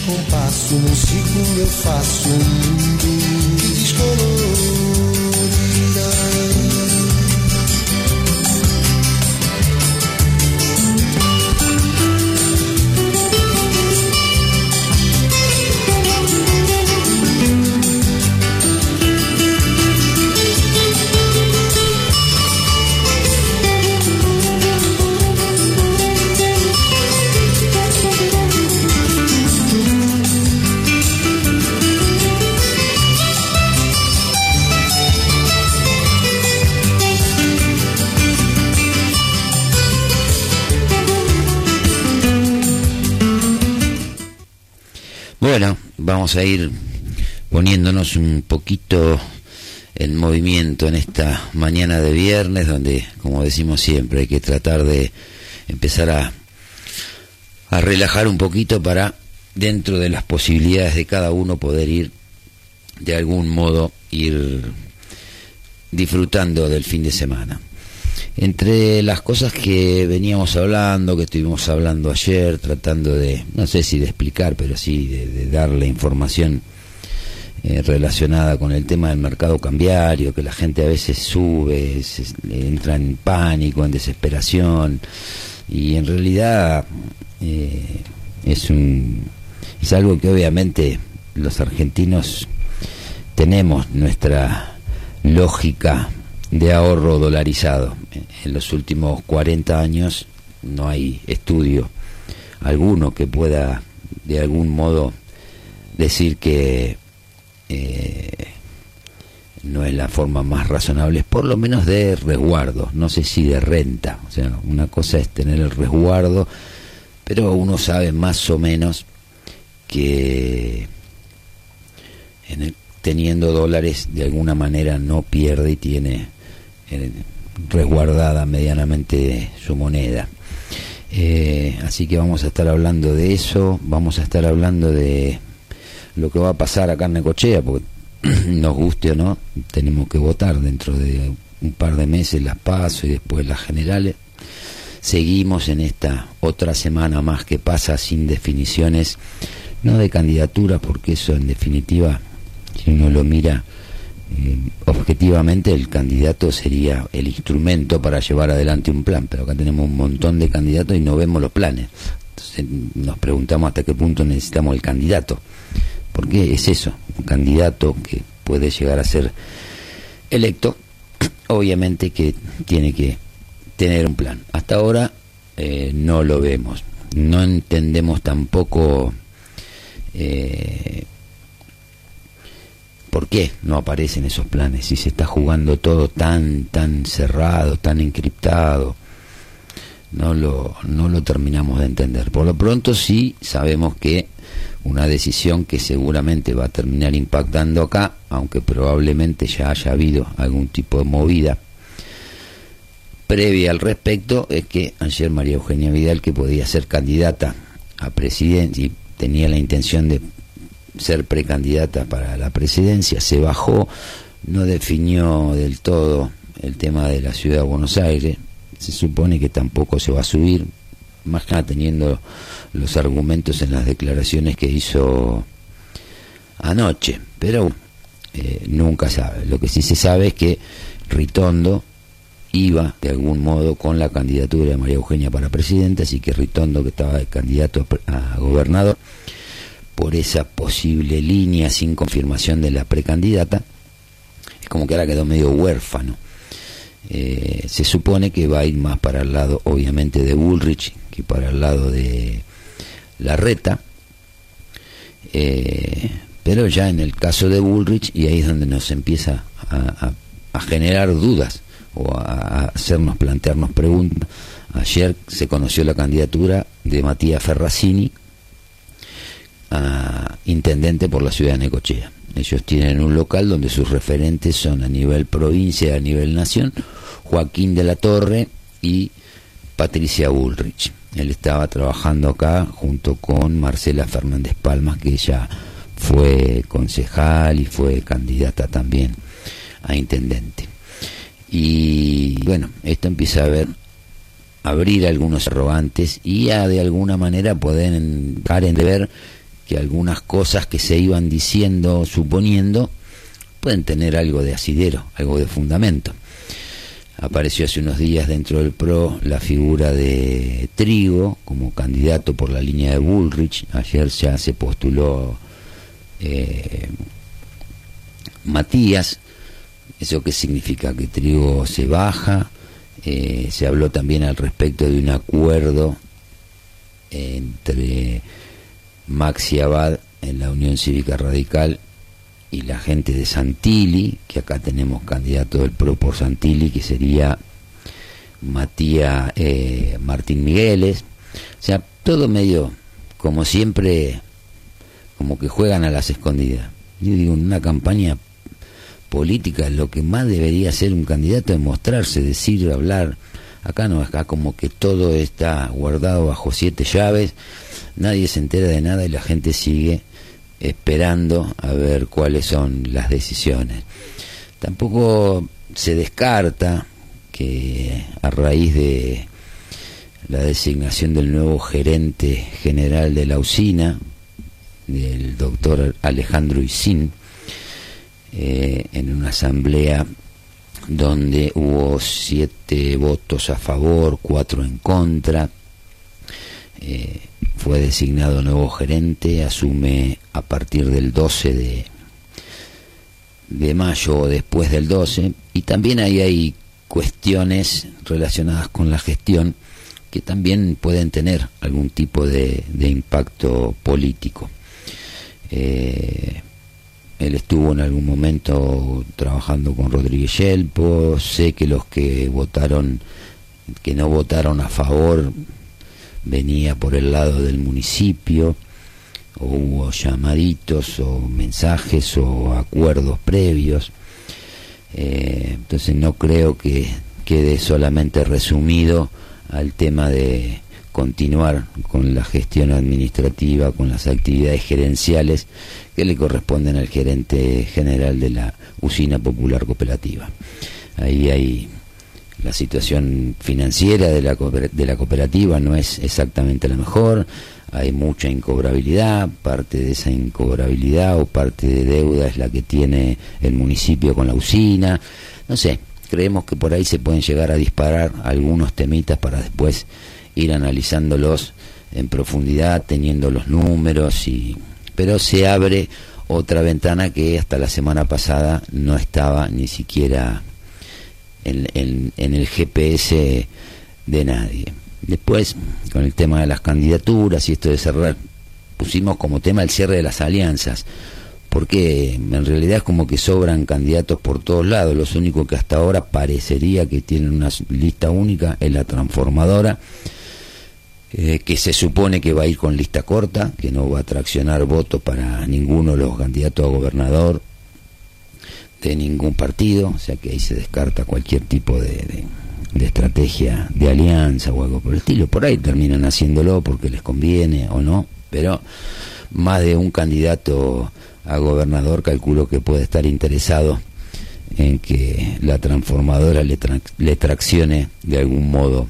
descompasso, num círculo eu faço um mundo descolorido. Vamos a ir poniéndonos un poquito en movimiento en esta mañana de viernes, donde, como decimos siempre, hay que tratar de empezar a, a relajar un poquito para, dentro de las posibilidades de cada uno, poder ir, de algún modo, ir disfrutando del fin de semana. Entre las cosas que veníamos hablando, que estuvimos hablando ayer, tratando de, no sé si de explicar, pero sí de, darle información eh, relacionada con el tema del mercado cambiario, que la gente a veces sube, entra en pánico, en desesperación, y en realidad eh, es, un, es algo que obviamente los argentinos tenemos nuestra lógica de ahorro dolarizado. En los últimos 40 años no hay estudio alguno que pueda de algún modo decir que eh, no es la forma más razonable, por lo menos de resguardo, no sé si de renta. O sea, una cosa es tener el resguardo, pero uno sabe más o menos que teniendo dólares de alguna manera no pierde y tiene resguardada medianamente su moneda. Eh, así que vamos a estar hablando de eso, vamos a estar hablando de lo que va a pasar acá en Necochea, porque nos guste o no, tenemos que votar dentro de un par de meses las paso y después las generales. Seguimos en esta otra semana más que pasa sin definiciones, no de candidaturas, porque eso en definitiva, si uno lo mira, eh, objetivamente el candidato sería el instrumento para llevar adelante un plan, pero acá tenemos un montón de candidatos y no vemos los planes. Entonces nos preguntamos hasta qué punto necesitamos el candidato. Porque es eso, un candidato que puede llegar a ser electo, obviamente que tiene que tener un plan. Hasta ahora eh, no lo vemos. No entendemos tampoco eh, ¿Por qué no aparecen esos planes si se está jugando todo tan, tan cerrado, tan encriptado? No lo, no lo terminamos de entender. Por lo pronto sí sabemos que una decisión que seguramente va a terminar impactando acá, aunque probablemente ya haya habido algún tipo de movida previa al respecto, es que ayer María Eugenia Vidal, que podía ser candidata a presidente y tenía la intención de ser precandidata para la presidencia, se bajó, no definió del todo el tema de la ciudad de Buenos Aires, se supone que tampoco se va a subir, más que nada teniendo los argumentos en las declaraciones que hizo anoche, pero eh, nunca sabe. Lo que sí se sabe es que Ritondo iba de algún modo con la candidatura de María Eugenia para presidenta, así que Ritondo, que estaba de candidato a gobernador, por esa posible línea sin confirmación de la precandidata, es como que ahora quedó medio huérfano. Eh, se supone que va a ir más para el lado, obviamente, de Bullrich que para el lado de la reta. Eh, pero ya en el caso de Bullrich, y ahí es donde nos empieza a, a generar dudas o a hacernos plantearnos preguntas. Ayer se conoció la candidatura de Matías Ferracini a intendente por la ciudad de Necochea. Ellos tienen un local donde sus referentes son a nivel provincia, a nivel nación, Joaquín de la Torre y Patricia Ulrich. Él estaba trabajando acá junto con Marcela Fernández Palmas, que ella fue concejal y fue candidata también a intendente. Y bueno, esto empieza a ver abrir algunos arrogantes y a de alguna manera pueden dejar en ver que algunas cosas que se iban diciendo, suponiendo, pueden tener algo de asidero, algo de fundamento. Apareció hace unos días dentro del PRO la figura de Trigo como candidato por la línea de Bullrich. Ayer ya se postuló eh, Matías. ¿Eso qué significa? Que Trigo se baja. Eh, se habló también al respecto de un acuerdo entre Maxi Abad en la Unión Cívica Radical y la gente de Santilli, que acá tenemos candidato del PRO por Santilli, que sería Matías eh, Martín Migueles. O sea, todo medio, como siempre, como que juegan a las escondidas. Yo digo, en una campaña política lo que más debería ser un candidato es mostrarse, decir, hablar. Acá no, acá como que todo está guardado bajo siete llaves, nadie se entera de nada y la gente sigue esperando a ver cuáles son las decisiones. Tampoco se descarta que a raíz de la designación del nuevo gerente general de la usina, del doctor Alejandro Isín, eh, en una asamblea donde hubo siete votos a favor, cuatro en contra, eh, fue designado nuevo gerente, asume a partir del 12 de, de mayo o después del 12, y también ahí hay cuestiones relacionadas con la gestión que también pueden tener algún tipo de, impacto político. Eh, él estuvo en algún momento trabajando con Rodríguez Yelpo, sé que los que votaron, que no votaron a favor, venía por el lado del municipio, o hubo llamaditos o mensajes o acuerdos previos. Eh, entonces no creo que quede solamente resumido al tema de continuar con la gestión administrativa, con las actividades gerenciales que le corresponden al gerente general de la usina popular cooperativa. Ahí hay la situación financiera de la, de la cooperativa no es exactamente la mejor, hay mucha incobrabilidad, parte de esa incobrabilidad o parte de deuda es la que tiene el municipio con la usina, no sé, creemos que por ahí se pueden llegar a disparar algunos temitas para después ir analizándolos en profundidad, teniendo los números y pero se abre otra ventana que hasta la semana pasada no estaba ni siquiera en, el GPS de nadie. Después, con el tema de las candidaturas y esto de cerrar, pusimos como tema el cierre de las alianzas, porque en realidad es como que sobran candidatos por todos lados, los únicos que hasta ahora parecería que tienen una lista única es la transformadora, eh, que se supone que va a ir con lista corta, que no va a traccionar votos para ninguno de los candidatos a gobernador de ningún partido, o sea que ahí se descarta cualquier tipo de, de, estrategia de alianza o algo por el estilo. Por ahí terminan haciéndolo porque les conviene o no, pero más de un candidato a gobernador calculo que puede estar interesado en que la transformadora le, le traccione de algún modo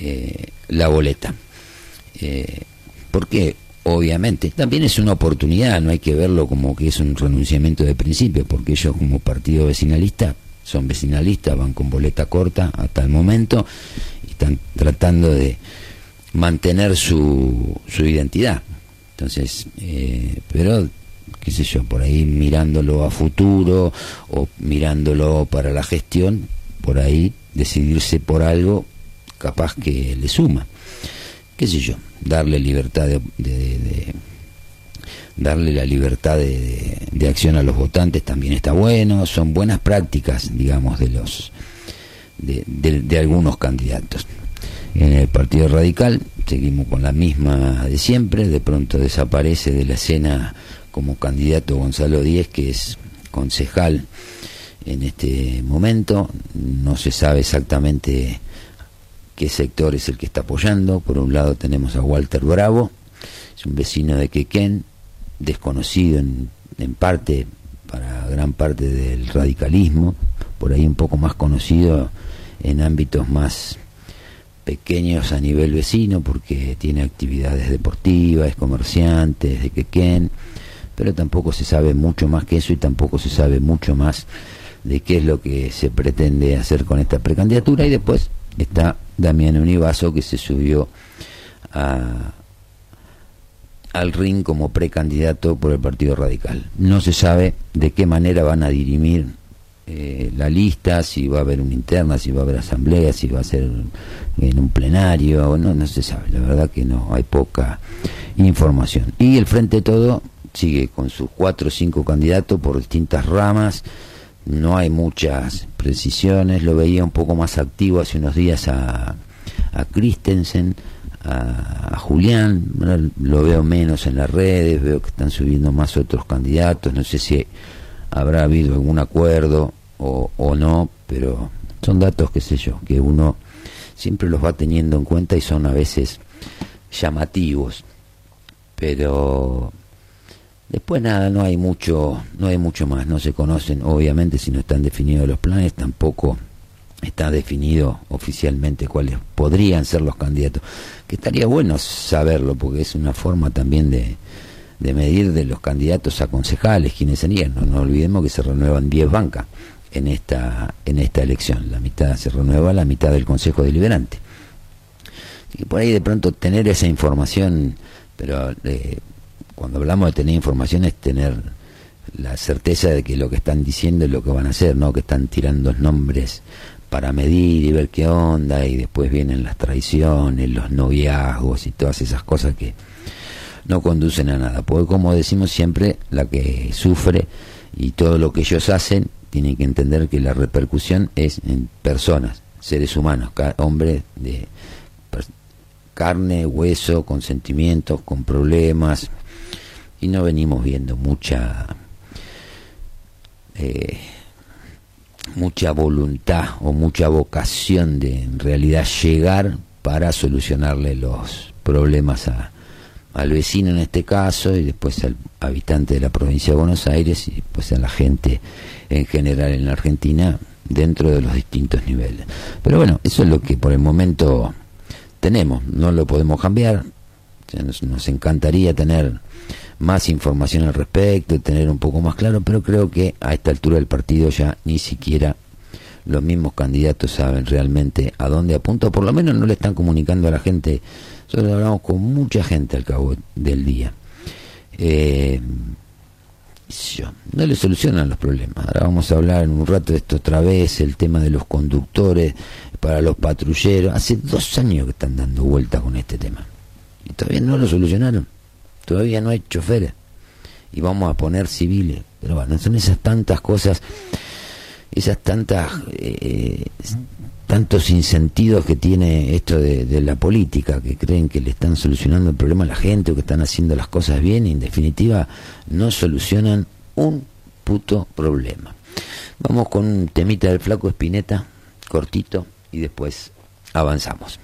eh, la boleta. Eh, porque obviamente. También es una oportunidad, no hay que verlo como que es un renunciamiento de principio, porque ellos como partido vecinalista son vecinalistas, van con boleta corta hasta el momento y están tratando de mantener su, su identidad. Entonces, eh, pero qué sé yo, por ahí mirándolo a futuro o mirándolo para la gestión, por ahí decidirse por algo capaz que le suma. Qué sé yo, darle libertad de, darle la libertad de, acción a los votantes también está bueno, son buenas prácticas, digamos, de los de, algunos candidatos. En el Partido Radical seguimos con la misma de siempre, de pronto desaparece de la escena como candidato Gonzalo Díez, que es concejal en este momento, no se sabe exactamente qué sector es el que está apoyando. Por un lado tenemos a Walter Bravo, es un vecino de Quequén, desconocido en, en parte para gran parte del radicalismo, por ahí un poco más conocido en ámbitos más pequeños a nivel vecino porque tiene actividades deportivas, es comerciante, es de Quequén, pero tampoco se sabe mucho más que eso y tampoco se sabe mucho más de qué es lo que se pretende hacer con esta precandidatura y después está Damián Univaso que se subió a, al ring como precandidato por el Partido Radical. No se sabe de qué manera van a dirimir eh, la lista, si va a haber una interna, si va a haber asamblea, si va a ser en un plenario, no, no se sabe, la verdad que no, hay poca información. Y el Frente Todo sigue con sus cuatro o cinco candidatos por distintas ramas, no hay muchas precisiones, lo veía un poco más activo hace unos días a, a Christensen, a, Julián, lo veo menos en las redes, veo que están subiendo más otros candidatos, no sé si habrá habido algún acuerdo o, o no, pero son datos, qué sé yo, que uno siempre los va teniendo en cuenta y son a veces llamativos, pero después nada, no hay mucho, no hay mucho más, no se conocen, obviamente si no están definidos los planes, tampoco está definido oficialmente cuáles podrían ser los candidatos, que estaría bueno saberlo, porque es una forma también de, de medir de los candidatos a concejales, quienes serían, no nos olvidemos que se renuevan 10 bancas en esta, en esta elección, la mitad se renueva, la mitad del Consejo Deliberante. Y por ahí de pronto tener esa información, pero eh, cuando hablamos de tener información es tener la certeza de que lo que están diciendo es lo que van a hacer, no que están tirando nombres para medir y ver qué onda y después vienen las traiciones, los noviazgos y todas esas cosas que no conducen a nada. Porque como decimos siempre, la que sufre y todo lo que ellos hacen, tienen que entender que la repercusión es en personas, seres humanos, hombres de carne, hueso, con sentimientos, con problemas, y no venimos viendo mucha... Eh, mucha voluntad o mucha vocación de en realidad llegar para solucionarle los problemas a, al vecino en este caso y después al habitante de la provincia de Buenos Aires y después a la gente en general en la Argentina dentro de los distintos niveles. Pero bueno, eso es lo que por el momento tenemos, no lo podemos cambiar, nos, nos encantaría tener más información al respecto, tener un poco más claro, pero creo que a esta altura del partido ya ni siquiera los mismos candidatos saben realmente a dónde apunta, por lo menos no le están comunicando a la gente. Nosotros hablamos con mucha gente al cabo del día. Eh, no le solucionan los problemas. Ahora vamos a hablar en un rato de esto otra vez, el tema de los conductores para los patrulleros. Hace dos años que están dando vuelta con este tema. Y todavía no lo solucionaron todavía no hay choferes y vamos a poner civiles. Pero bueno, son esas tantas cosas, esas tantas, eh, tantos insentidos que tiene esto de, la política, que creen que le están solucionando el problema a la gente o que están haciendo las cosas bien y en definitiva no solucionan un puto problema. Vamos con un temita del flaco Espineta, cortito, y después avanzamos.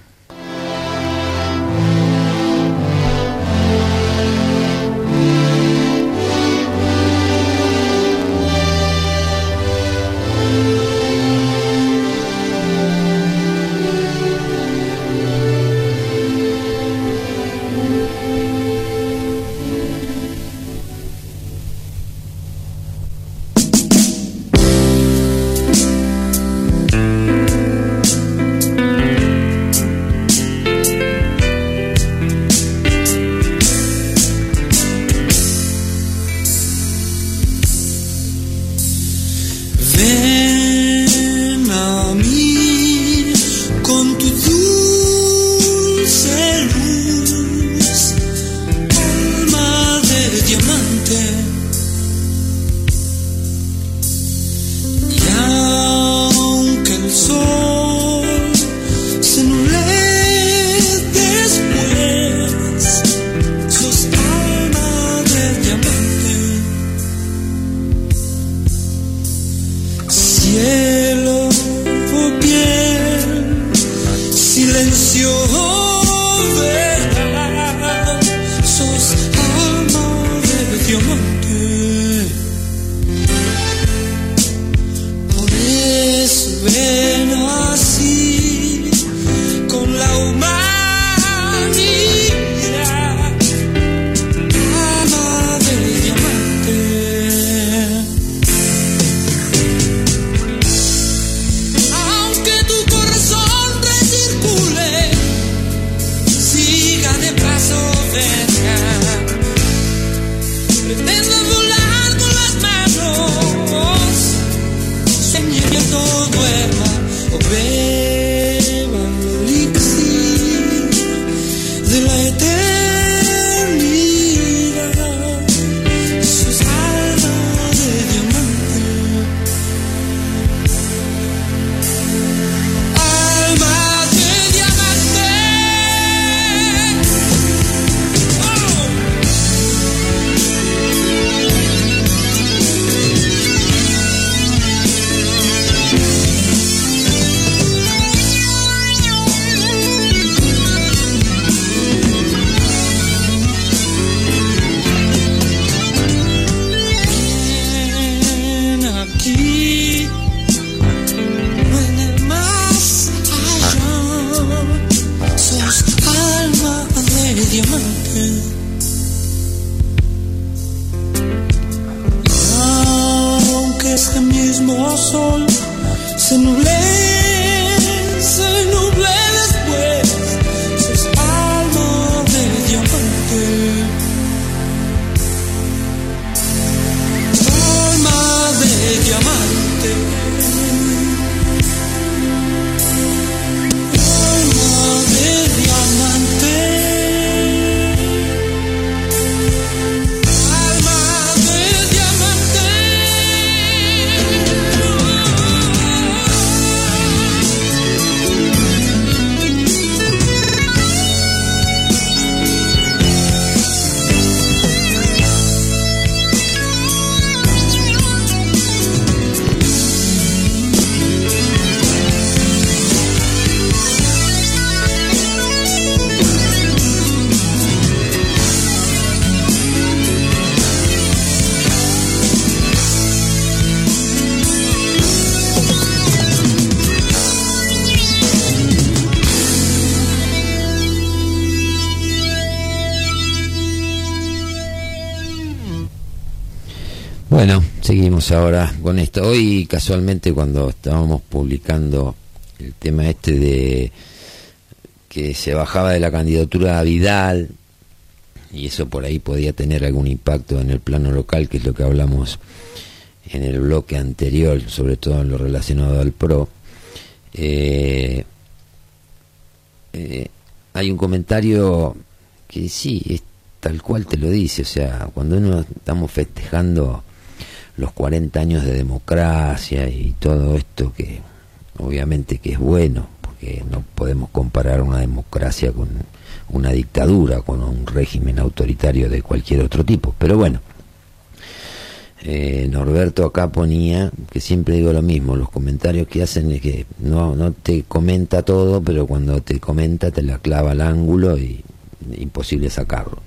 Ahora con esto. Hoy casualmente cuando estábamos publicando el tema este de que se bajaba de la candidatura a Vidal y eso por ahí podía tener algún impacto en el plano local, que es lo que hablamos en el bloque anterior, sobre todo en lo relacionado al PRO. eh, eh, hay un comentario que sí, es tal cual te lo dice, o sea, cuando uno estamos festejando los 40 años de democracia y todo esto que obviamente que es bueno, porque no podemos comparar una democracia con una dictadura, con un régimen autoritario de cualquier otro tipo, pero bueno. Eh, Norberto acá ponía que siempre digo lo mismo, los comentarios que hacen es que no, no te comenta todo, pero cuando te comenta te la clava al ángulo y imposible sacarlo.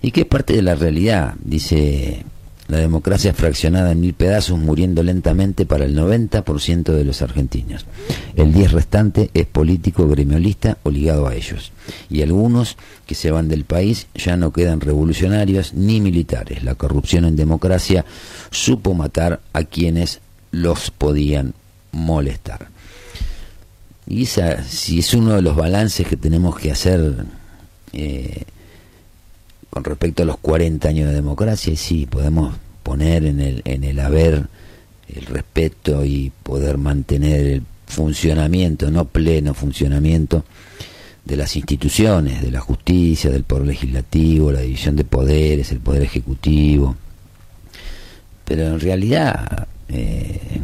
Y que es parte de la realidad, dice la democracia fraccionada en mil pedazos, muriendo lentamente para el 90% de los argentinos. El 10 restante es político, gremiolista o ligado a ellos. Y algunos que se van del país ya no quedan revolucionarios ni militares. La corrupción en democracia supo matar a quienes los podían molestar. Y esa, si es uno de los balances que tenemos que hacer eh, con respecto a los 40 años de democracia, sí, podemos poner en el, en el haber el respeto y poder mantener el funcionamiento, no pleno funcionamiento, de las instituciones, de la justicia, del poder legislativo, la división de poderes, el poder ejecutivo. Pero en realidad, eh,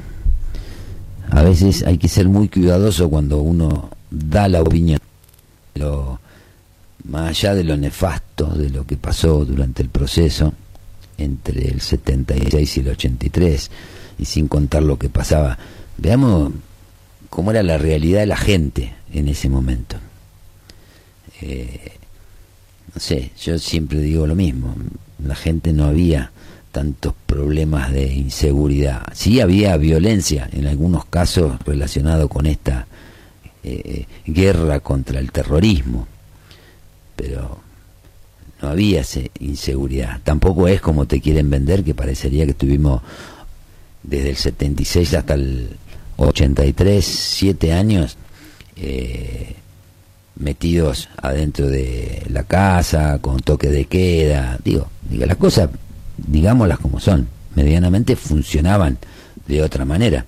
a veces hay que ser muy cuidadoso cuando uno da la opinión. Lo, más allá de lo nefasto de lo que pasó durante el proceso entre el 76 y el 83 y sin contar lo que pasaba veamos cómo era la realidad de la gente en ese momento. Eh, no sé yo siempre digo lo mismo la gente no había tantos problemas de inseguridad. Sí había violencia en algunos casos relacionado con esta eh, guerra contra el terrorismo pero no había ese inseguridad. Tampoco es como te quieren vender, que parecería que estuvimos desde el 76 hasta el 83, siete años eh, metidos adentro de la casa, con toque de queda. Digo, diga las cosas, digámoslas como son, medianamente funcionaban de otra manera.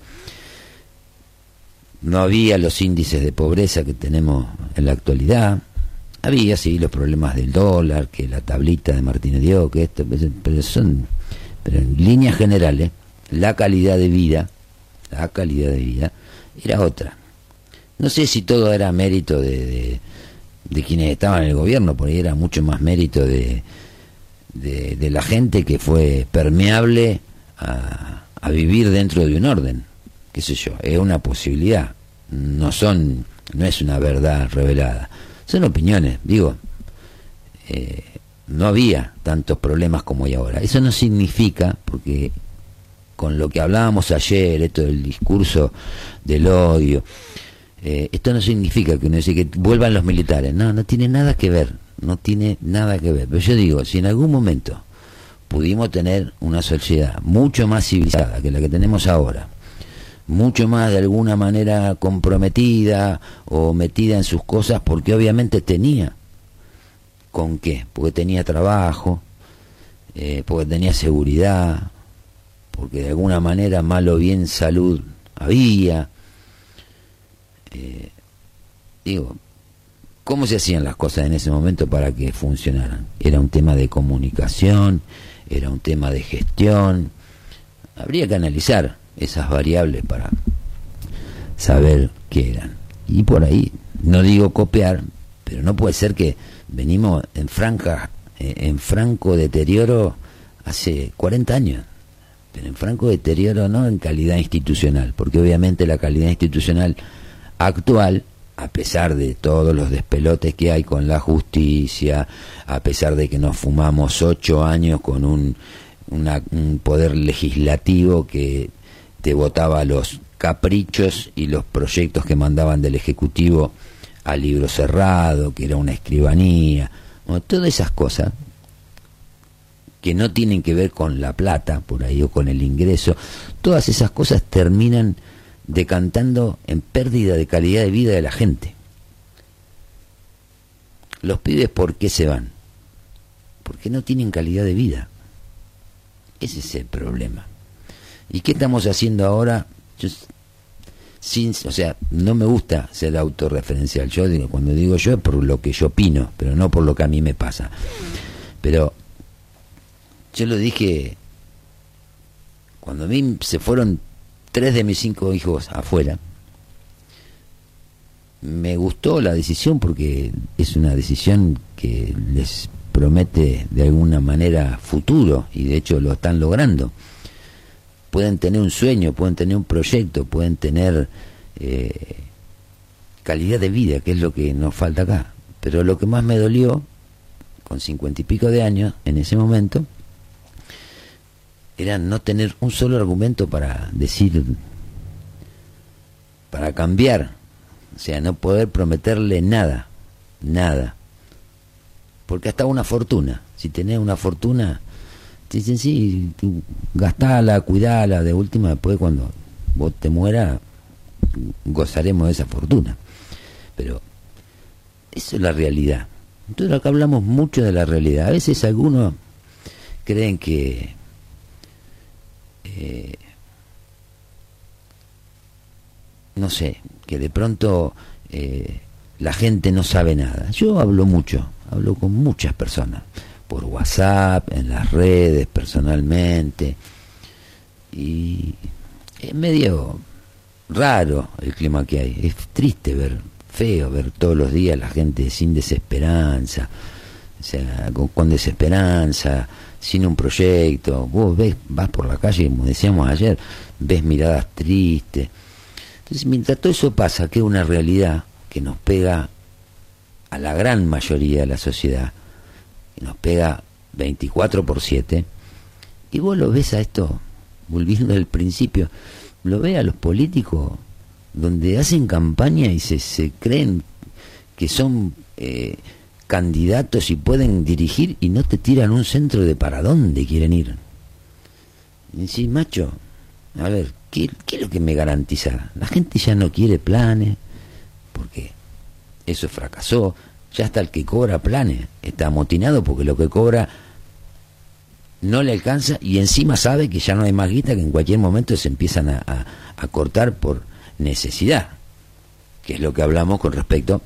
No había los índices de pobreza que tenemos en la actualidad, había, sí, los problemas del dólar, que la tablita de Martínez dio, que esto, pero son, pero en líneas generales, la calidad de vida, la calidad de vida, era otra. No sé si todo era mérito de, de, de quienes estaban en el gobierno, por ahí era mucho más mérito de, de, de la gente que fue permeable a, a vivir dentro de un orden, qué sé yo, es una posibilidad, no son, no es una verdad revelada son opiniones, digo, eh, no había tantos problemas como hay ahora. Eso no significa, porque con lo que hablábamos ayer, esto del discurso del odio, eh, esto no significa que uno dice que vuelvan los militares, no, no tiene nada que ver, no tiene nada que ver. Pero yo digo, si en algún momento pudimos tener una sociedad mucho más civilizada que la que tenemos ahora, mucho más de alguna manera comprometida o metida en sus cosas porque obviamente tenía con qué, porque tenía trabajo, eh, porque tenía seguridad, porque de alguna manera mal o bien salud había. Eh, digo, ¿cómo se hacían las cosas en ese momento para que funcionaran? Era un tema de comunicación, era un tema de gestión. Habría que analizar esas variables para saber qué eran. Y por ahí, no digo copiar, pero no puede ser que venimos en franja, eh, en franco deterioro hace 40 años en franco deterioro no en calidad institucional, porque obviamente la calidad institucional actual, a pesar de todos los despelotes que hay con la justicia, a pesar de que nos fumamos ocho años con un, un poder legislativo que te votaba los caprichos y los proyectos que mandaban del Ejecutivo al libro cerrado, que era una escribanía, todas esas cosas que no tienen que ver con la plata, por ahí, o con el ingreso, todas esas cosas terminan decantando en pérdida de calidad de vida de la gente. Los pibes, ¿por qué se van? Porque no tienen calidad de vida. Ese es el problema. ¿Y qué estamos haciendo ahora? sin, o sea, no me gusta ser autorreferencial. Yo digo, cuando digo yo es por lo que yo opino, pero no por lo que a mí me pasa. Pero yo lo dije cuando a mí se fueron tres de mis cinco hijos afuera. Me gustó la decisión porque es una decisión que les promete de alguna manera futuro y de hecho lo están logrando. Pueden tener un sueño, pueden tener un proyecto, pueden tener eh, calidad de vida, que es lo que nos falta acá. Pero lo que más me dolió, con cincuenta y pico de años en ese momento, era no tener un solo argumento para decir, para cambiar, o sea, no poder prometerle nada, nada. Porque hasta una fortuna, si tenés una fortuna, te dicen, sí, gastala, cuidala, de última, después cuando vos te mueras, gozaremos de esa fortuna. Pero eso es la realidad. Entonces acá hablamos mucho de la realidad. A veces algunos creen que eh, no sé, que de pronto eh, la gente no sabe nada. Yo hablo mucho, hablo con muchas personas, por WhatsApp, en las redes, personalmente, y es medio raro el clima que hay, es triste ver, feo ver todos los días la gente sin desesperanza, o sea, con desesperanza, sin un proyecto, vos ves, vas por la calle, como decíamos ayer, ves miradas tristes. Entonces, mientras todo eso pasa, que es una realidad que nos pega a la gran mayoría de la sociedad, nos pega 24 por 7, y vos lo ves a esto, volviendo al principio, lo ves a los políticos donde hacen campaña y se, se creen que son eh, candidatos y pueden dirigir y no te tiran un centro de para dónde quieren ir. Y sí, macho, a ver, ¿qué, ¿qué, es lo que me garantiza? La gente ya no quiere planes, porque eso fracasó. Ya hasta el que cobra planes está amotinado porque lo que cobra no le alcanza y encima sabe que ya no hay más guita, que en cualquier momento se empiezan a, a cortar por necesidad, que es lo que hablamos con respecto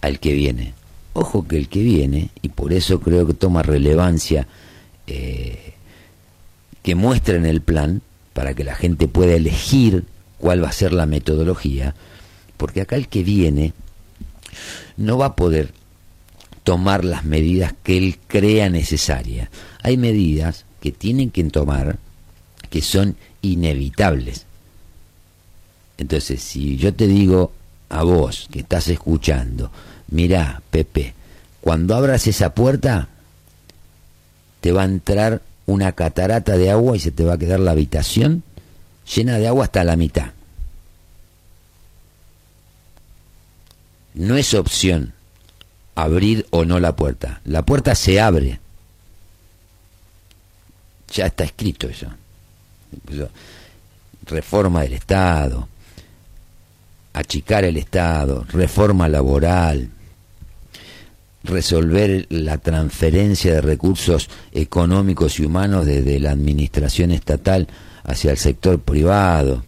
al que viene. Ojo que el que viene, y por eso creo que toma relevancia eh, que muestren el plan, para que la gente pueda elegir cuál va a ser la metodología, porque acá el que viene no va a poder tomar las medidas que él crea necesarias. Hay medidas que tienen que tomar que son inevitables. Entonces, si yo te digo a vos que estás escuchando, mirá, Pepe, cuando abras esa puerta, te va a entrar una catarata de agua y se te va a quedar la habitación llena de agua hasta la mitad. No es opción abrir o no la puerta. La puerta se abre. Ya está escrito eso. reforma del Estado, achicar el Estado, reforma laboral, resolver la transferencia de recursos económicos y humanos desde la administración estatal hacia el sector privado,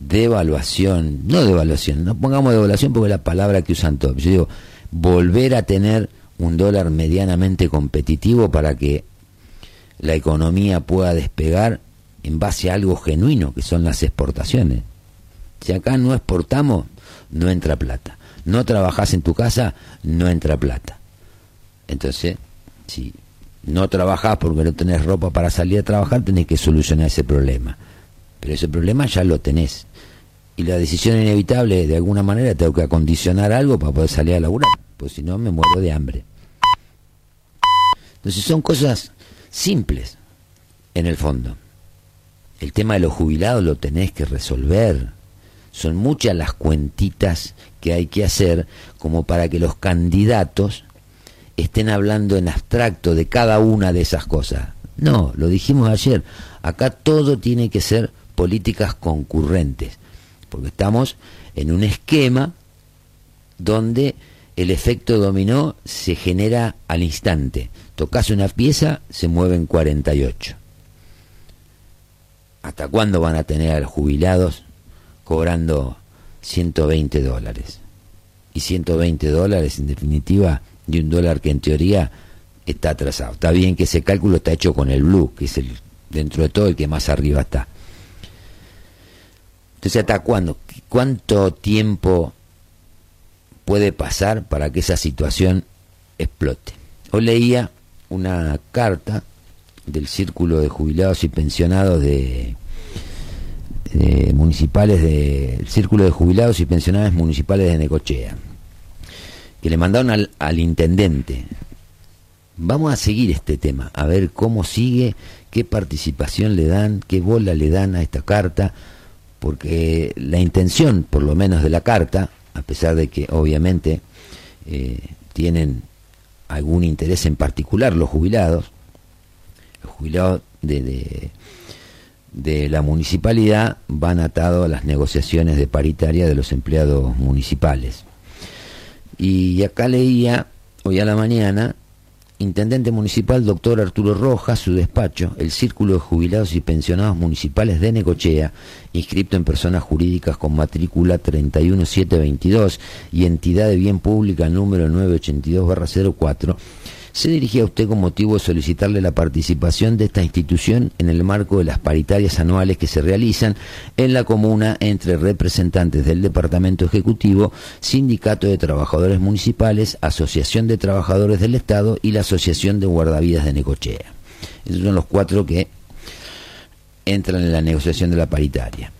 devaluación, no devaluación, no pongamos devaluación porque es la palabra que usan todos, yo digo, volver a tener un dólar medianamente competitivo para que la economía pueda despegar en base a algo genuino, que son las exportaciones. Si acá no exportamos, no entra plata. No trabajas en tu casa, no entra plata. Entonces, si no trabajás porque no tenés ropa para salir a trabajar, tenés que solucionar ese problema. Pero ese problema ya lo tenés. Y la decisión inevitable, de alguna manera, tengo que acondicionar algo para poder salir a laburar. Pues si no, me muero de hambre. Entonces son cosas simples, en el fondo. El tema de los jubilados lo tenés que resolver. Son muchas las cuentitas que hay que hacer como para que los candidatos estén hablando en abstracto de cada una de esas cosas. No, lo dijimos ayer, acá todo tiene que ser políticas concurrentes, porque estamos en un esquema donde el efecto dominó se genera al instante. Tocas una pieza, se mueven 48. ¿Hasta cuándo van a tener a los jubilados cobrando 120 dólares? Y 120 dólares, en definitiva, de un dólar que en teoría está atrasado. Está bien que ese cálculo está hecho con el blue, que es el dentro de todo el que más arriba está. Entonces, ¿hasta cuándo? ¿Cuánto tiempo puede pasar para que esa situación explote? Hoy leía una carta del Círculo de Jubilados y Pensionados de, municipales de Círculo de Jubilados y Pensionados Municipales de Necochea, que le mandaron al intendente. Vamos a seguir este tema, a ver cómo sigue, qué participación le dan, qué bola le dan a esta carta, porque la intención, por lo menos de la carta, a pesar de que obviamente eh, tienen algún interés en particular los jubilados, los jubilados de, de, la municipalidad van atados a las negociaciones de paritaria de los empleados municipales. Y acá leía hoy a la mañana Intendente Municipal Doctor Arturo Rojas, su despacho, el Círculo de Jubilados y Pensionados Municipales de Necochea, inscripto en personas jurídicas con matrícula 31722 y entidad de bien pública número 982-04, se dirigía a usted con motivo de solicitarle la participación de esta institución en el marco de las paritarias anuales que se realizan en la comuna entre representantes del Departamento Ejecutivo, Sindicato de Trabajadores Municipales, Asociación de Trabajadores del Estado y la Asociación de Guardavidas de Necochea. Esos son los cuatro que entran en la negociación de la paritaria.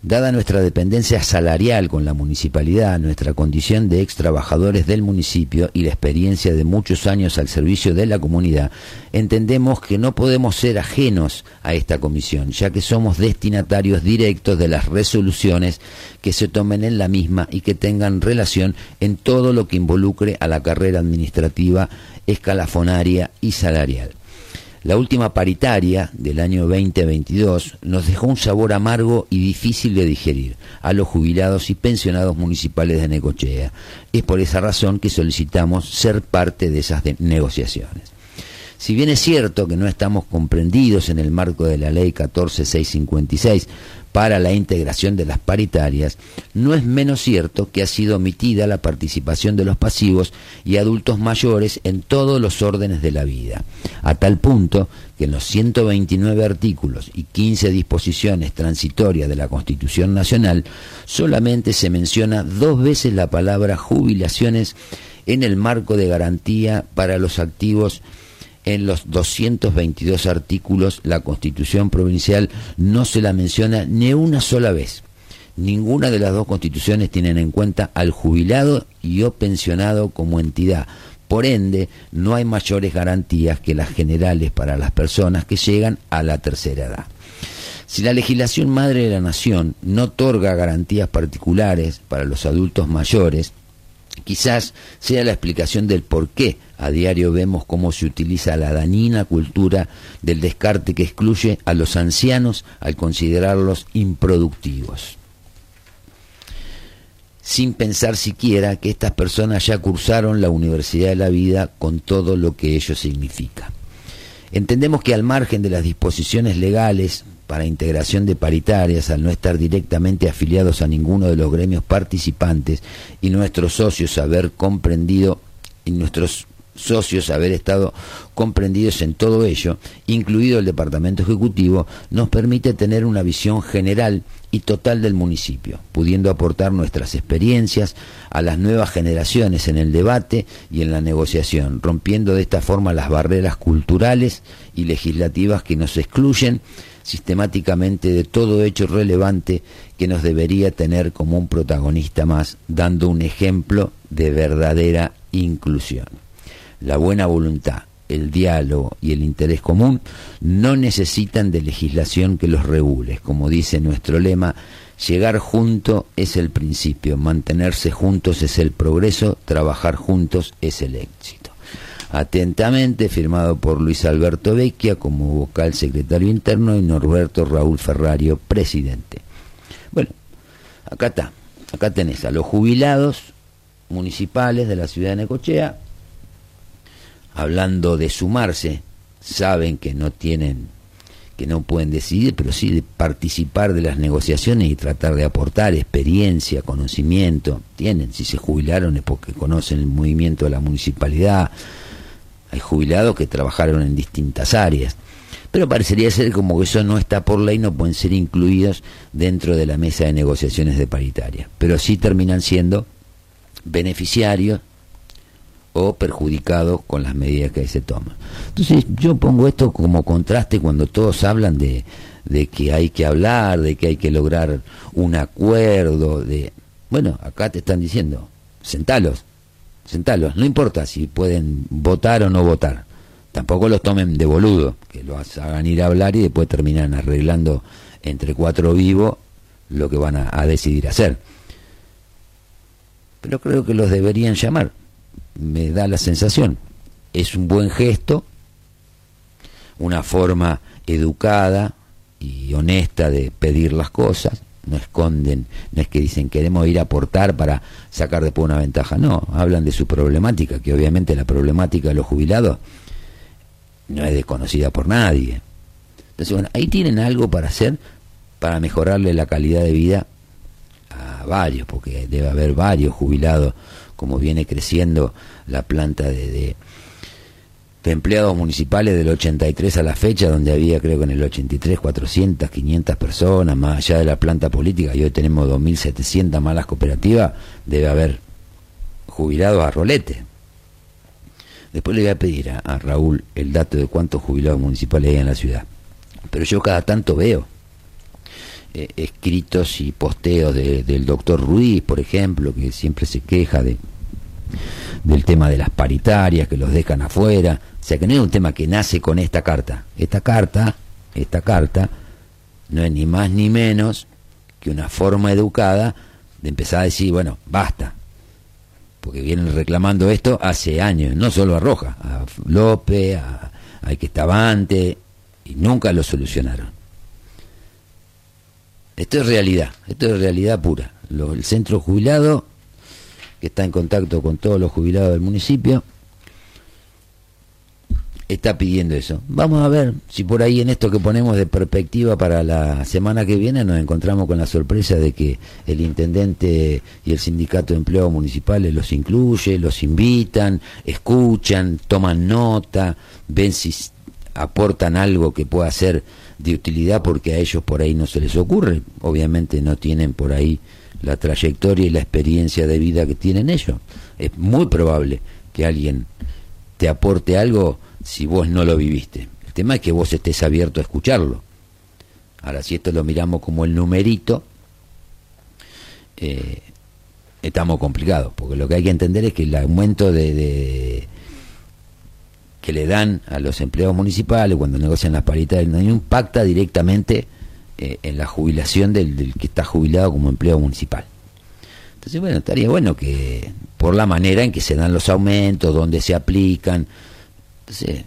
Dada nuestra dependencia salarial con la municipalidad, nuestra condición de ex trabajadores del municipio y la experiencia de muchos años al servicio de la comunidad, entendemos que no podemos ser ajenos a esta comisión, ya que somos destinatarios directos de las resoluciones que se tomen en la misma y que tengan relación en todo lo que involucre a la carrera administrativa, escalafonaria y salarial. La última paritaria del año 2022 nos dejó un sabor amargo y difícil de digerir a los jubilados y pensionados municipales de Necochea. Es por esa razón que solicitamos ser parte de esas negociaciones. Si bien es cierto que no estamos comprendidos en el marco de la ley 14656 para la integración de las paritarias, no es menos cierto que ha sido omitida la participación de los pasivos y adultos mayores en todos los órdenes de la vida, a tal punto que en los 129 artículos y 15 disposiciones transitorias de la Constitución Nacional solamente se menciona dos veces la palabra jubilaciones en el marco de garantía para los activos en los 222 artículos la Constitución provincial no se la menciona ni una sola vez. Ninguna de las dos constituciones tienen en cuenta al jubilado y o pensionado como entidad. Por ende, no hay mayores garantías que las generales para las personas que llegan a la tercera edad. Si la legislación madre de la nación no otorga garantías particulares para los adultos mayores, Quizás sea la explicación del por qué a diario vemos cómo se utiliza la dañina cultura del descarte que excluye a los ancianos al considerarlos improductivos sin pensar siquiera que estas personas ya cursaron la Universidad de la Vida con todo lo que ello significa. Entendemos que al margen de las disposiciones legales para integración de paritarias, al no estar directamente afiliados a ninguno de los gremios participantes y nuestros socios haber comprendido y nuestros socios haber estado comprendidos en todo ello, incluido el Departamento Ejecutivo, nos permite tener una visión general y total del municipio, pudiendo aportar nuestras experiencias a las nuevas generaciones en el debate y en la negociación, rompiendo de esta forma las barreras culturales y legislativas que nos excluyen sistemáticamente de todo hecho relevante que nos debería tener como un protagonista más, dando un ejemplo de verdadera inclusión la buena voluntad, el diálogo y el interés común no necesitan de legislación que los regule. Como dice nuestro lema, llegar junto es el principio, mantenerse juntos es el progreso, trabajar juntos es el éxito. Atentamente, firmado por Luis Alberto Vecchia como vocal secretario interno y Norberto Raúl Ferrario, presidente. Bueno, acá está, acá tenés a los jubilados municipales de la ciudad de Necochea, hablando de sumarse, saben que no tienen, que no pueden decidir, pero sí de participar de las negociaciones y tratar de aportar experiencia, conocimiento. Tienen, si se jubilaron es porque conocen el movimiento de la municipalidad. Hay jubilados que trabajaron en distintas áreas. Pero parecería ser como que eso no está por ley, no pueden ser incluidos dentro de la mesa de negociaciones de paritaria. Pero sí terminan siendo beneficiarios o perjudicado con las medidas que se toman. Entonces yo pongo esto como contraste cuando todos hablan de, de que hay que hablar, de que hay que lograr un acuerdo, de bueno, acá te están diciendo, sentalos, sentalos, no importa si pueden votar o no votar, tampoco los tomen de boludo, que los hagan ir a hablar y después terminan arreglando entre cuatro vivos lo que van a decidir hacer. Pero creo que los deberían llamar me da la sensación. Es un buen gesto, una forma educada y honesta de pedir las cosas, no esconden, no es que dicen queremos ir a aportar para sacar después una ventaja, no, hablan de su problemática, que obviamente la problemática de los jubilados no es desconocida por nadie. Entonces, bueno, ahí tienen algo para hacer para mejorarle la calidad de vida a varios, porque debe haber varios jubilados como viene creciendo la planta de, de, empleados municipales del 83 a la fecha, donde había creo que en el 83 400, 500 personas, más allá de la planta política, y hoy tenemos 2.700 malas cooperativas, debe haber jubilados a rolete. Después le voy a pedir a, Raúl el dato de cuántos jubilados municipales hay en la ciudad. Pero yo cada tanto veo eh, escritos y posteos del doctor Ruiz, por ejemplo, que siempre se queja de del tema de las paritarias que los dejan afuera, o sea que no es un tema que nace con esta carta. Esta carta, esta carta no es ni más ni menos que una forma educada de empezar a decir, bueno, basta, porque vienen reclamando esto hace años, no solo a Roja, a López, a, a que estaba antes, y nunca lo solucionaron. Esto es realidad, esto es realidad pura. el centro jubilado, que está en contacto con todos los jubilados del municipio, está pidiendo eso. Vamos a ver si por ahí en esto que ponemos de perspectiva para la semana que viene nos encontramos con la sorpresa de que el intendente y el sindicato de empleados municipales los incluye, los invitan, escuchan, toman nota, ven si aportan algo que pueda ser de utilidad porque a ellos por ahí no se les ocurre. Obviamente no tienen por ahí la trayectoria y la experiencia de vida que tienen ellos. Es muy probable que alguien te aporte algo si vos no lo viviste. El tema es que vos estés abierto a escucharlo. Ahora, si esto lo miramos como el numerito, eh, estamos complicados, porque lo que hay que entender es que el aumento de que le dan a los empleados municipales cuando negocian las paritarias no impacta directamente eh, en la jubilación del, que está jubilado como empleado municipal. Entonces, bueno, estaría bueno que, por la manera en que se dan los aumentos, donde se aplican, entonces,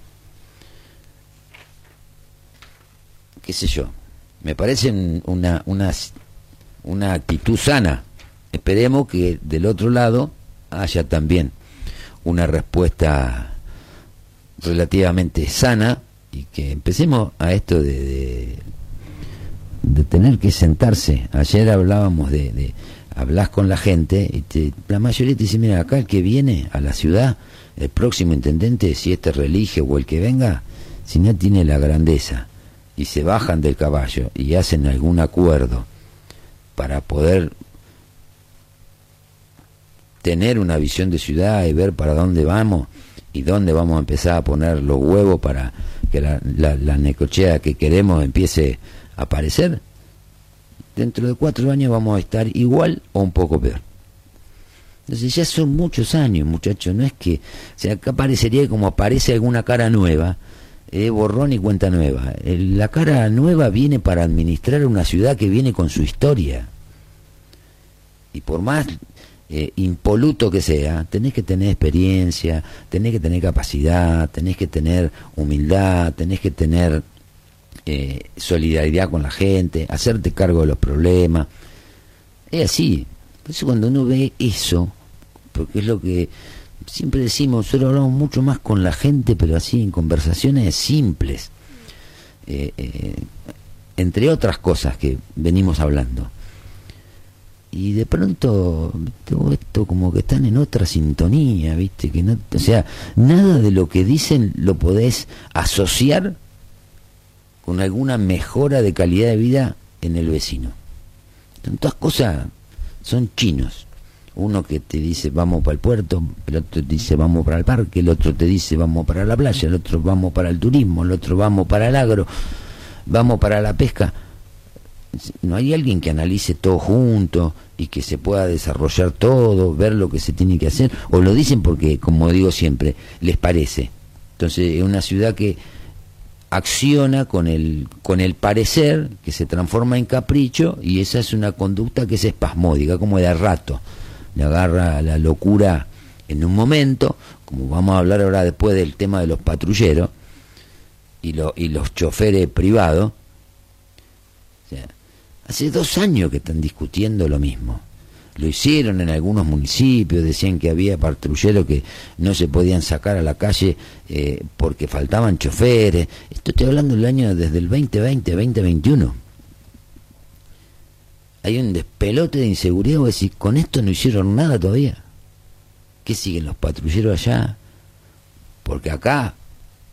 qué sé yo, me parece una, una, una actitud sana. Esperemos que del otro lado haya también una respuesta relativamente sana y que empecemos a esto de, tener que sentarse. Ayer hablábamos de, de hablas con la gente y la mayoría te dice, mira, acá el que viene a la ciudad, el próximo intendente, si este relige o el que venga, si no tiene la grandeza y se bajan del caballo y hacen algún acuerdo para poder tener una visión de ciudad y ver para dónde vamos y dónde vamos a empezar a poner los huevos para que la, la, necochea que queremos empiece aparecer, dentro de cuatro años vamos a estar igual o un poco peor. Entonces ya son muchos años, muchachos, no es que, o sea, acá parecería como aparece alguna cara nueva, eh, borrón y cuenta nueva. la cara nueva viene para administrar una ciudad que viene con su historia. Y por más eh, impoluto que sea, tenés que tener experiencia, tenés que tener capacidad, tenés que tener humildad, tenés que tener eh, solidaridad con la gente, hacerte cargo de los problemas. Es así. Por eso cuando uno ve eso, porque es lo que siempre decimos, nosotros hablamos mucho más con la gente, pero así en conversaciones simples, eh, entre otras cosas que venimos hablando y de pronto todo esto como que están en otra sintonía, ¿viste? Que no, o sea, nada de lo que dicen lo podés asociar con alguna mejora de calidad de vida en el vecino. Son todas cosas, son chinos. Uno que te dice vamos para el puerto, el otro te dice vamos para el parque, el otro te dice vamos para la playa, el otro vamos para el turismo, el otro vamos para el agro, vamos para la pesca no hay alguien que analice todo junto y que se pueda desarrollar todo, ver lo que se tiene que hacer, o lo dicen porque, como digo siempre, les parece. Entonces, es una ciudad que acciona con el, con el parecer, que se transforma en capricho, y esa es una conducta que es espasmódica, como de rato. Le agarra la locura en un momento, como vamos a hablar ahora después del tema de los patrulleros y, lo, y los choferes privados. Hace dos años que están discutiendo lo mismo. Lo hicieron en algunos municipios, decían que había patrulleros que no se podían sacar a la calle eh, porque faltaban choferes. Esto estoy hablando del año desde el 2020, 2021. Hay un despelote de inseguridad, o decir, con esto no hicieron nada todavía. ¿Qué siguen los patrulleros allá? Porque acá,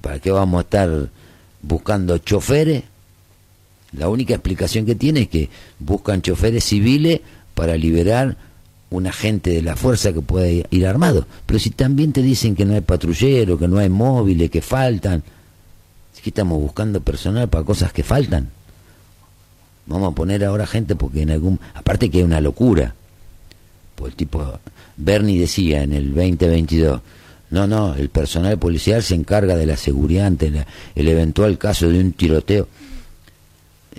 ¿para qué vamos a estar buscando choferes? La única explicación que tiene es que buscan choferes civiles para liberar un agente de la fuerza que pueda ir armado. Pero si también te dicen que no hay patrullero, que no hay móviles, que faltan, es que estamos buscando personal para cosas que faltan. Vamos a poner ahora gente porque en algún... Aparte que es una locura. Pues el tipo... Bernie decía en el 2022, no, no, el personal policial se encarga de la seguridad ante el eventual caso de un tiroteo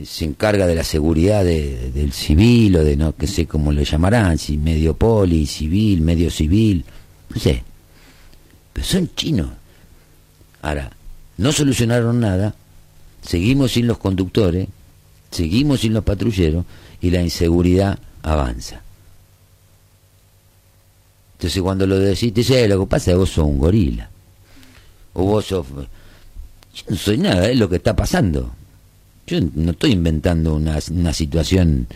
se encarga de la seguridad del civil o de no que sé cómo le llamarán, si medio poli, civil, medio civil, no sé. Pero son chinos. Ahora, no solucionaron nada, seguimos sin los conductores, seguimos sin los patrulleros y la inseguridad avanza. Entonces cuando lo decís, te dice, lo que pasa es que vos sos un gorila. O vos sos... Yo no soy nada, es lo que está pasando. Yo no estoy inventando una, una situación,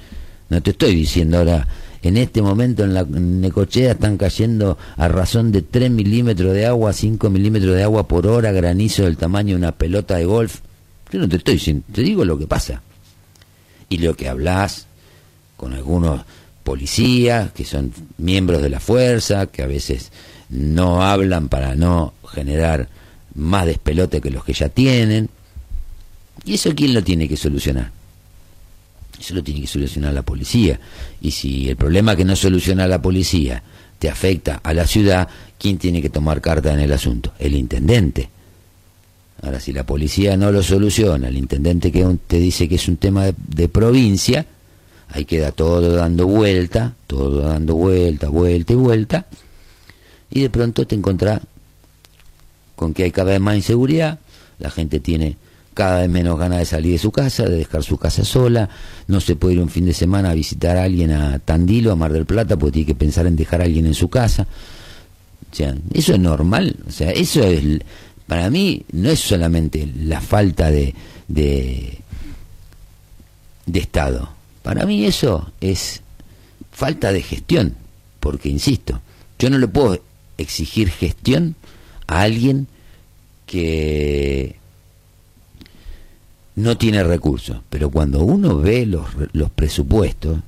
no te estoy diciendo ahora, en este momento en la Necochea están cayendo a razón de 3 milímetros de agua, 5 milímetros de agua por hora, granizo del tamaño de una pelota de golf. Yo no te estoy diciendo, te digo lo que pasa. Y lo que hablas con algunos policías que son miembros de la fuerza, que a veces no hablan para no generar más despelote que los que ya tienen. ¿Y eso quién lo tiene que solucionar? Eso lo tiene que solucionar la policía. Y si el problema que no soluciona la policía te afecta a la ciudad, ¿quién tiene que tomar carta en el asunto? El intendente. Ahora, si la policía no lo soluciona, el intendente que te dice que es un tema de, provincia, ahí queda todo dando vuelta, todo dando vuelta, vuelta y vuelta, y de pronto te encontrás con que hay cada vez más inseguridad, la gente tiene cada vez menos ganas de salir de su casa, de dejar su casa sola, no se puede ir un fin de semana a visitar a alguien a Tandilo, a Mar del Plata, porque tiene que pensar en dejar a alguien en su casa. O sea, eso es normal, o sea, eso es, para mí, no es solamente la falta de, de, de Estado, para mí eso es falta de gestión, porque, insisto, yo no le puedo exigir gestión a alguien que no tiene recursos, pero cuando uno ve los, los presupuestos,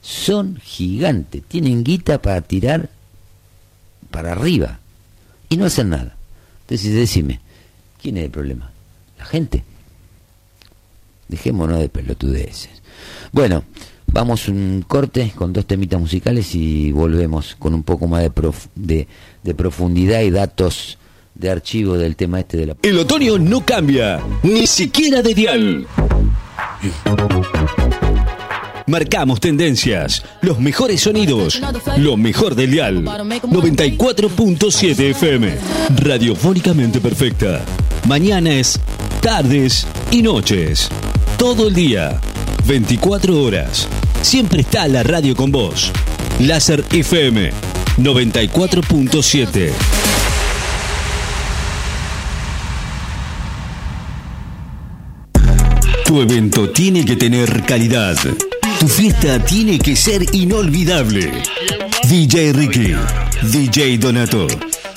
son gigantes, tienen guita para tirar para arriba y no hacen nada. Entonces, decime, ¿quién es el problema? La gente. Dejémonos de pelotudeces. Bueno, vamos un corte con dos temitas musicales y volvemos con un poco más de, de, de profundidad y datos de archivo del tema este de la... El otoño no cambia, ni siquiera de dial. Marcamos tendencias, los mejores sonidos, lo mejor del dial. 94.7 FM, radiofónicamente perfecta. Mañanas, tardes y noches. Todo el día, 24 horas. Siempre está la radio con vos. Láser FM 94.7. Tu evento tiene que tener calidad. Tu fiesta tiene que ser inolvidable. DJ Ricky, DJ Donato.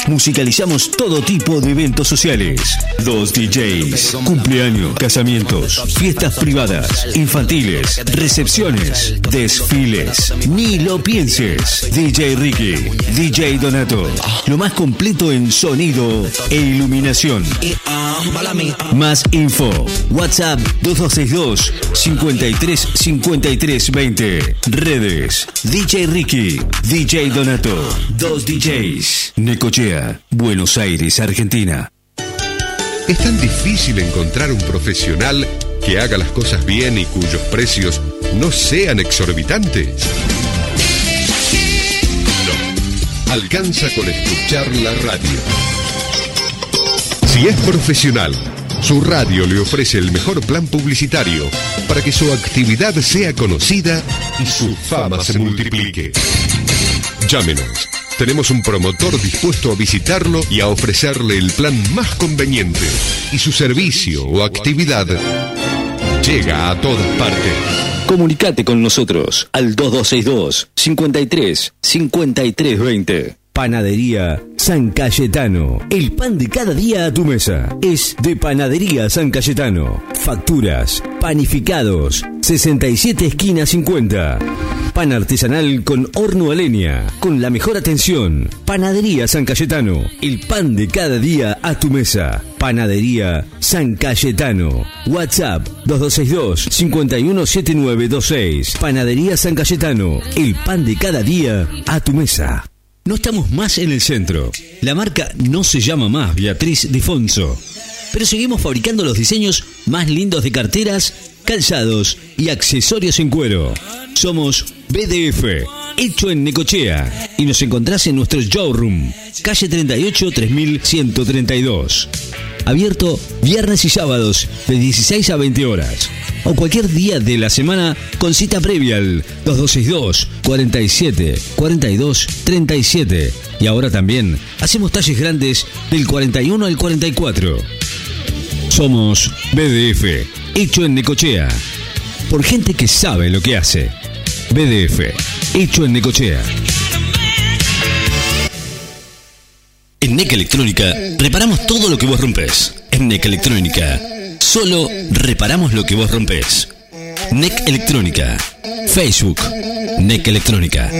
Musicalizamos todo tipo de eventos sociales. Dos DJs, cumpleaños, casamientos, fiestas privadas, infantiles, recepciones, desfiles. Ni lo pienses. DJ Ricky, DJ Donato. Lo más completo en sonido e iluminación. Más info. WhatsApp 2262 53 53 20. Redes. DJ Ricky, DJ Donato. Dos DJs. Necochea. Buenos Aires, Argentina. Es tan difícil encontrar un profesional que haga las cosas bien y cuyos precios no sean exorbitantes. No, alcanza con escuchar la radio. Si es profesional, su radio le ofrece el mejor plan publicitario para que su actividad sea conocida y su fama se multiplique. Llámenos tenemos un promotor dispuesto a visitarlo y a ofrecerle el plan más conveniente. Y su servicio o actividad llega a todas partes. Comunicate con nosotros al 2262 53 53 20. Panadería San Cayetano. El pan de cada día a tu mesa. Es de Panadería San Cayetano. Facturas, panificados, 67 esquina 50. Pan artesanal con horno a leña, con la mejor atención. Panadería San Cayetano. El pan de cada día a tu mesa. Panadería San Cayetano. WhatsApp 2262 517926. Panadería San Cayetano. El pan de cada día a tu mesa. No estamos más en el centro. La marca no se llama más Beatriz Defonso. Pero seguimos fabricando los diseños más lindos de carteras, calzados y accesorios en cuero. Somos BDF, hecho en Necochea. Y nos encontrás en nuestro showroom, calle 38 3132. Abierto viernes y sábados de 16 a 20 horas. O cualquier día de la semana con cita previa al 2262 47 42 37. Y ahora también hacemos talles grandes del 41 al 44. Somos BDF, hecho en Necochea. Por gente que sabe lo que hace. BDF, hecho en Necochea. En NEC Electrónica reparamos todo lo que vos rompes. En NEC Electrónica solo reparamos lo que vos rompes. NEC Electrónica. Facebook. NEC Electrónica.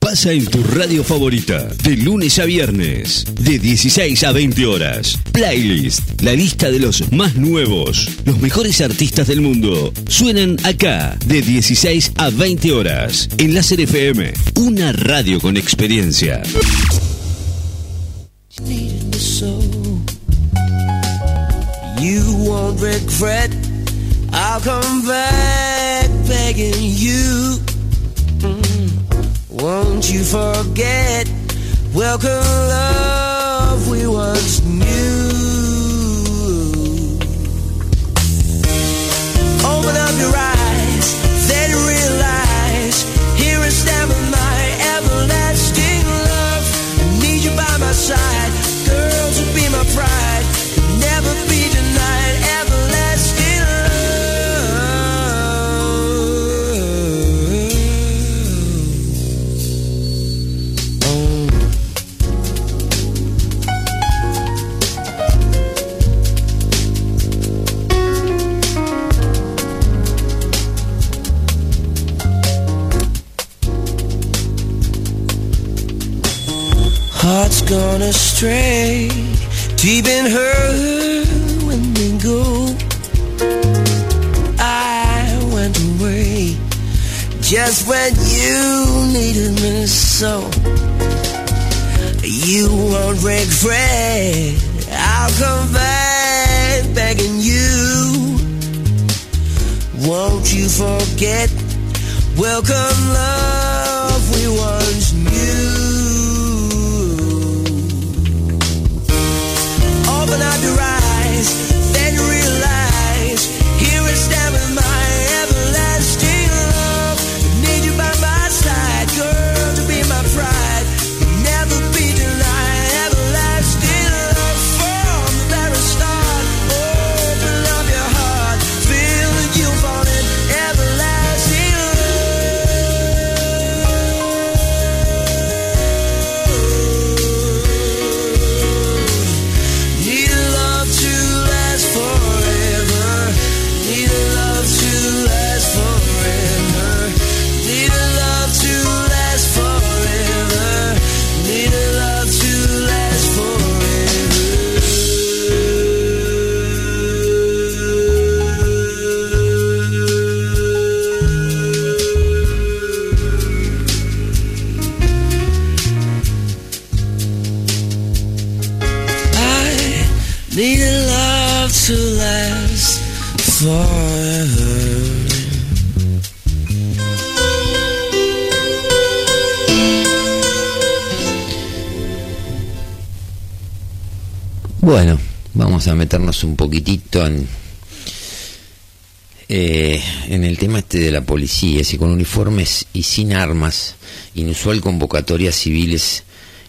Pasa en tu radio favorita, de lunes a viernes, de 16 a 20 horas. Playlist, la lista de los más nuevos, los mejores artistas del mundo. Suenan acá, de 16 a 20 horas, en Láser FM, una radio con experiencia. You won't regret. I'll come back begging you. Mm. Won't you forget? Welcome love we once knew. Open up your eyes, side, won't. I'll come back begging you. Won't you forget? Welcome love Bueno, vamos a meternos un poquitito en, eh, en el tema este de la policía, si con uniformes y sin armas, inusual convocatoria civiles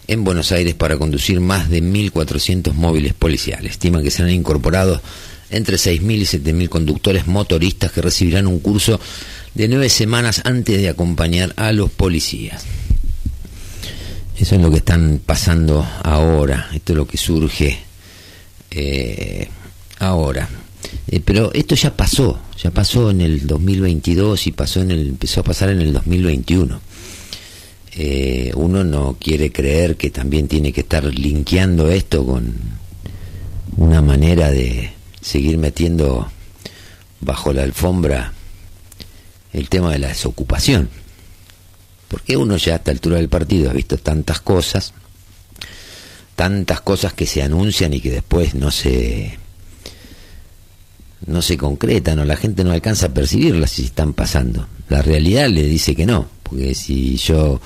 en Buenos Aires para conducir más de 1.400 móviles policiales. Estiman que serán incorporados entre 6.000 y 7.000 conductores motoristas que recibirán un curso de nueve semanas antes de acompañar a los policías. Eso es lo que están pasando ahora, esto es lo que surge eh, ahora. Eh, pero esto ya pasó, ya pasó en el 2022 y pasó en el, empezó a pasar en el 2021. Eh, uno no quiere creer que también tiene que estar linkeando esto con una manera de seguir metiendo bajo la alfombra el tema de la desocupación. Porque uno ya a esta altura del partido ha visto tantas cosas, tantas cosas que se anuncian y que después no se no se concretan o la gente no alcanza a percibirlas si están pasando. La realidad le dice que no, porque si yo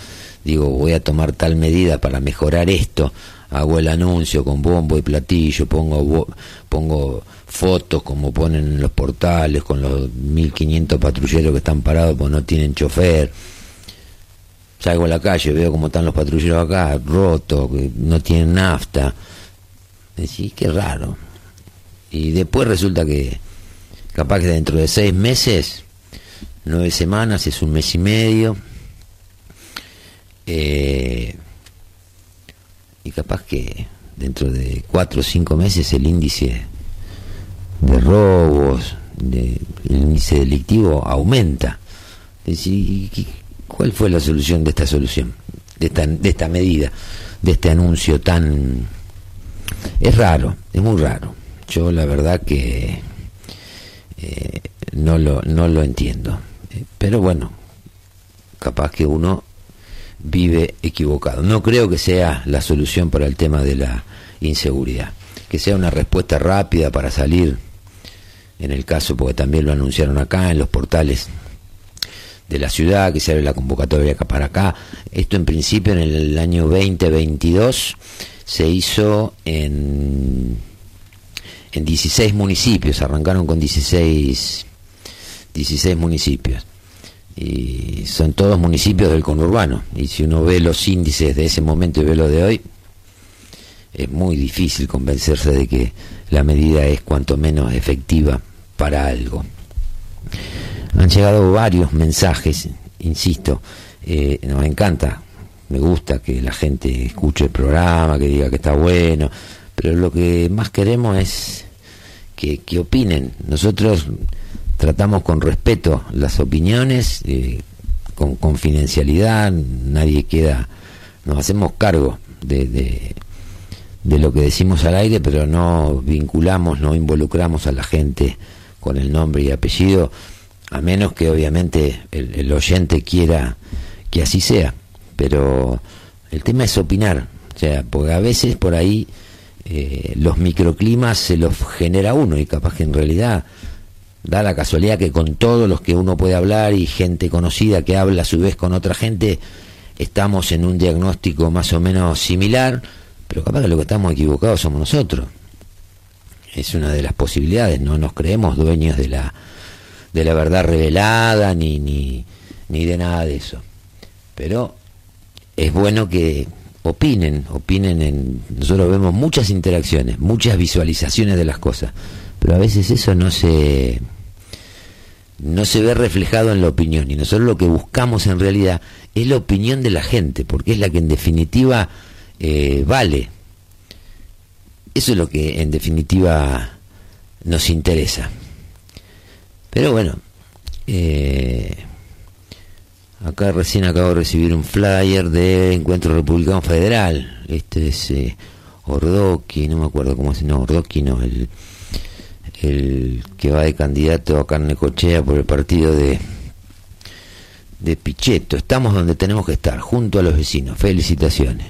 digo voy a tomar tal medida para mejorar esto, hago el anuncio con bombo y platillo, pongo pongo fotos como ponen en los portales con los 1500 patrulleros que están parados porque no tienen chofer. Salgo a la calle, veo cómo están los patrulleros acá, rotos, que no tienen nafta. Decís, qué raro. Y después resulta que capaz que dentro de seis meses, nueve semanas, es un mes y medio, eh, y capaz que dentro de cuatro o cinco meses el índice de robos, de, el índice delictivo aumenta. Es decir, ¿y qué- ¿Cuál fue la solución de esta solución, de esta, de esta medida, de este anuncio tan... Es raro, es muy raro. Yo la verdad que eh, no, lo, no lo entiendo. Eh, Pero bueno, capaz que uno vive equivocado. No creo que sea la solución para el tema de la inseguridad. que sea una respuesta rápida para salir, en el caso, porque también lo anunciaron acá en los portales de la ciudad, que se abre la convocatoria acá para acá. Esto en principio en el año 2022 se hizo en, en 16 municipios, arrancaron con 16, 16 municipios. Y son todos municipios del conurbano. Y si uno ve los índices de ese momento y ve los de hoy, es muy difícil convencerse de que la medida es cuanto menos efectiva para algo. Han llegado varios mensajes, insisto, eh, nos encanta, me gusta que la gente escuche el programa, que diga que está bueno, pero lo que más queremos es que, que opinen. Nosotros tratamos con respeto las opiniones, eh, con confidencialidad, nadie queda, nos hacemos cargo de, de, de lo que decimos al aire, pero no vinculamos, no involucramos a la gente con el nombre y apellido, a menos que obviamente el, el oyente quiera que así sea. Pero el tema es opinar, o sea, porque a veces por ahí eh, los microclimas se los genera uno y capaz que en realidad da la casualidad que con todos los que uno puede hablar y gente conocida que habla a su vez con otra gente, estamos en un diagnóstico más o menos similar, pero capaz que lo que estamos equivocados somos nosotros. Es una de las posibilidades, no nos creemos dueños de la de la verdad revelada ni ni, ni de nada de eso. Pero es bueno que opinen, opinen en nosotros vemos muchas interacciones, muchas visualizaciones de las cosas, pero a veces eso no se no se ve reflejado en la opinión y nosotros lo que buscamos en realidad es la opinión de la gente, porque es la que en definitiva eh, vale. Eso es lo que en definitiva nos interesa. Pero bueno, eh, acá recién acabo de recibir un flyer de Encuentro Republicano Federal. Este es eh, Ordoqui, no me acuerdo cómo se no, Ordoqui no, el, el que va de candidato a carne cochea por el partido de de Pichetto. Estamos donde tenemos que estar, junto a los vecinos. Felicitaciones.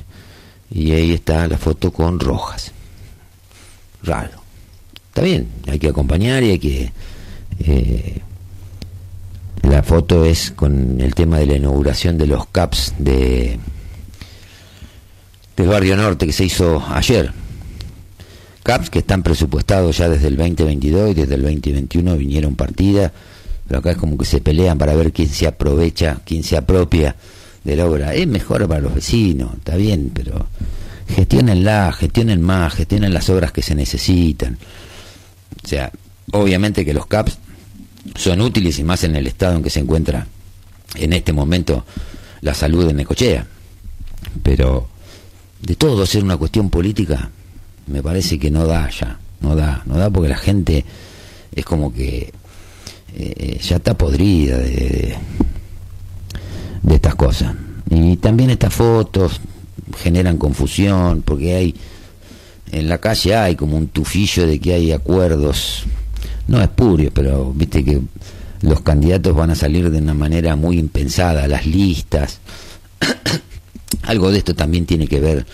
Y ahí está la foto con Rojas. Raro. Está bien, hay que acompañar y hay que... Eh, la foto es con el tema de la inauguración de los CAPS de del barrio norte que se hizo ayer. CAPS que están presupuestados ya desde el 2022 y desde el 2021 vinieron partidas, pero acá es como que se pelean para ver quién se aprovecha, quién se apropia de la obra. Es mejor para los vecinos, está bien, pero gestionenla, gestionen más, gestionen las obras que se necesitan. O sea, obviamente que los CAPS son útiles y más en el estado en que se encuentra en este momento la salud de Necochea. Pero de todo ser una cuestión política, me parece que no da ya, no da, no da porque la gente es como que eh, ya está podrida de, de, de estas cosas. Y también estas fotos generan confusión porque hay en la calle hay como un tufillo de que hay acuerdos no espurio, pero viste que los candidatos van a salir de una manera muy impensada, las listas. Algo de esto también tiene que ver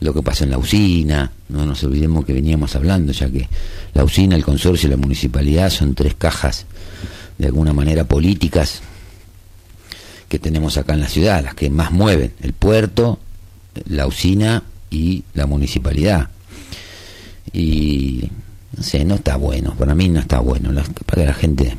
lo que pasó en la usina, no nos olvidemos que veníamos hablando, ya que la usina, el consorcio y la municipalidad son tres cajas de alguna manera políticas que tenemos acá en la ciudad, las que más mueven, el puerto, la usina y la municipalidad. Y no sé, no está bueno, para mí no está bueno. La, para la gente,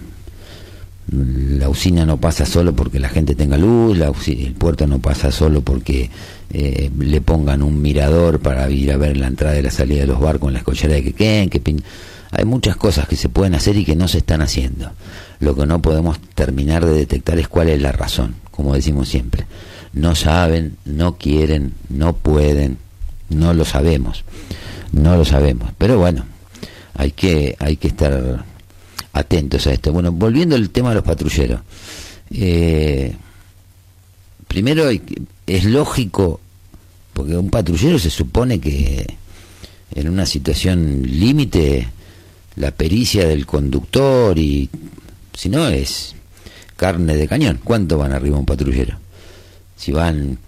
la usina no pasa solo porque la gente tenga luz, la, el puerto no pasa solo porque eh, le pongan un mirador para ir a ver la entrada y la salida de los barcos en la escollera de que hay muchas cosas que se pueden hacer y que no se están haciendo. Lo que no podemos terminar de detectar es cuál es la razón, como decimos siempre. No saben, no quieren, no pueden, no lo sabemos, no lo sabemos. Pero bueno, hay que, hay que estar atentos a esto. Bueno, volviendo al tema de los patrulleros. Eh, primero es lógico, porque un patrullero se supone que en una situación límite, la pericia del conductor y si no es carne de cañón. ¿Cuánto van arriba un patrullero? Si van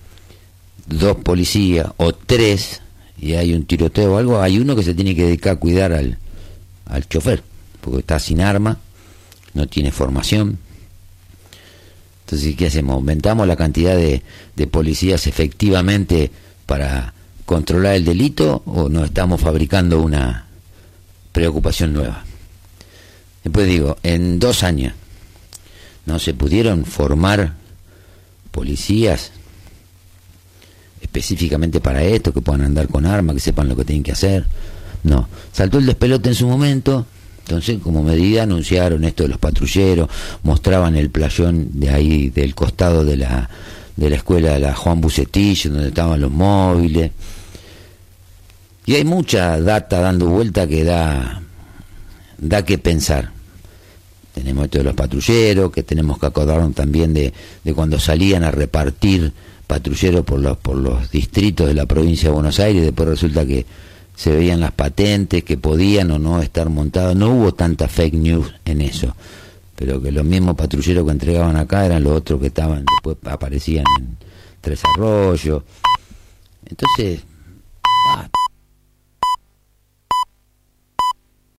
dos policías o tres, y hay un tiroteo o algo, hay uno que se tiene que dedicar a cuidar al, al chofer, porque está sin arma, no tiene formación. Entonces, ¿qué hacemos? ¿Aumentamos la cantidad de, de policías efectivamente para controlar el delito o no estamos fabricando una preocupación nueva? Después digo, en dos años, ¿no se pudieron formar policías específicamente para esto, que puedan andar con armas, que sepan lo que tienen que hacer? No, saltó el despelote en su momento, entonces, como medida, anunciaron esto de los patrulleros, mostraban el playón de ahí, del costado de la, de la escuela de la Juan Bucetillo, donde estaban los móviles. Y hay mucha data dando vuelta que da, da que pensar. Tenemos esto de los patrulleros, que tenemos que acordarnos también de, de cuando salían a repartir patrulleros por los, por los distritos de la provincia de Buenos Aires, después resulta que se veían las patentes, que podían o no estar montados. No hubo tanta fake news en eso, pero que los mismos patrulleros que entregaban acá eran los otros que estaban, después aparecían en Tres Arroyos. Entonces, basta,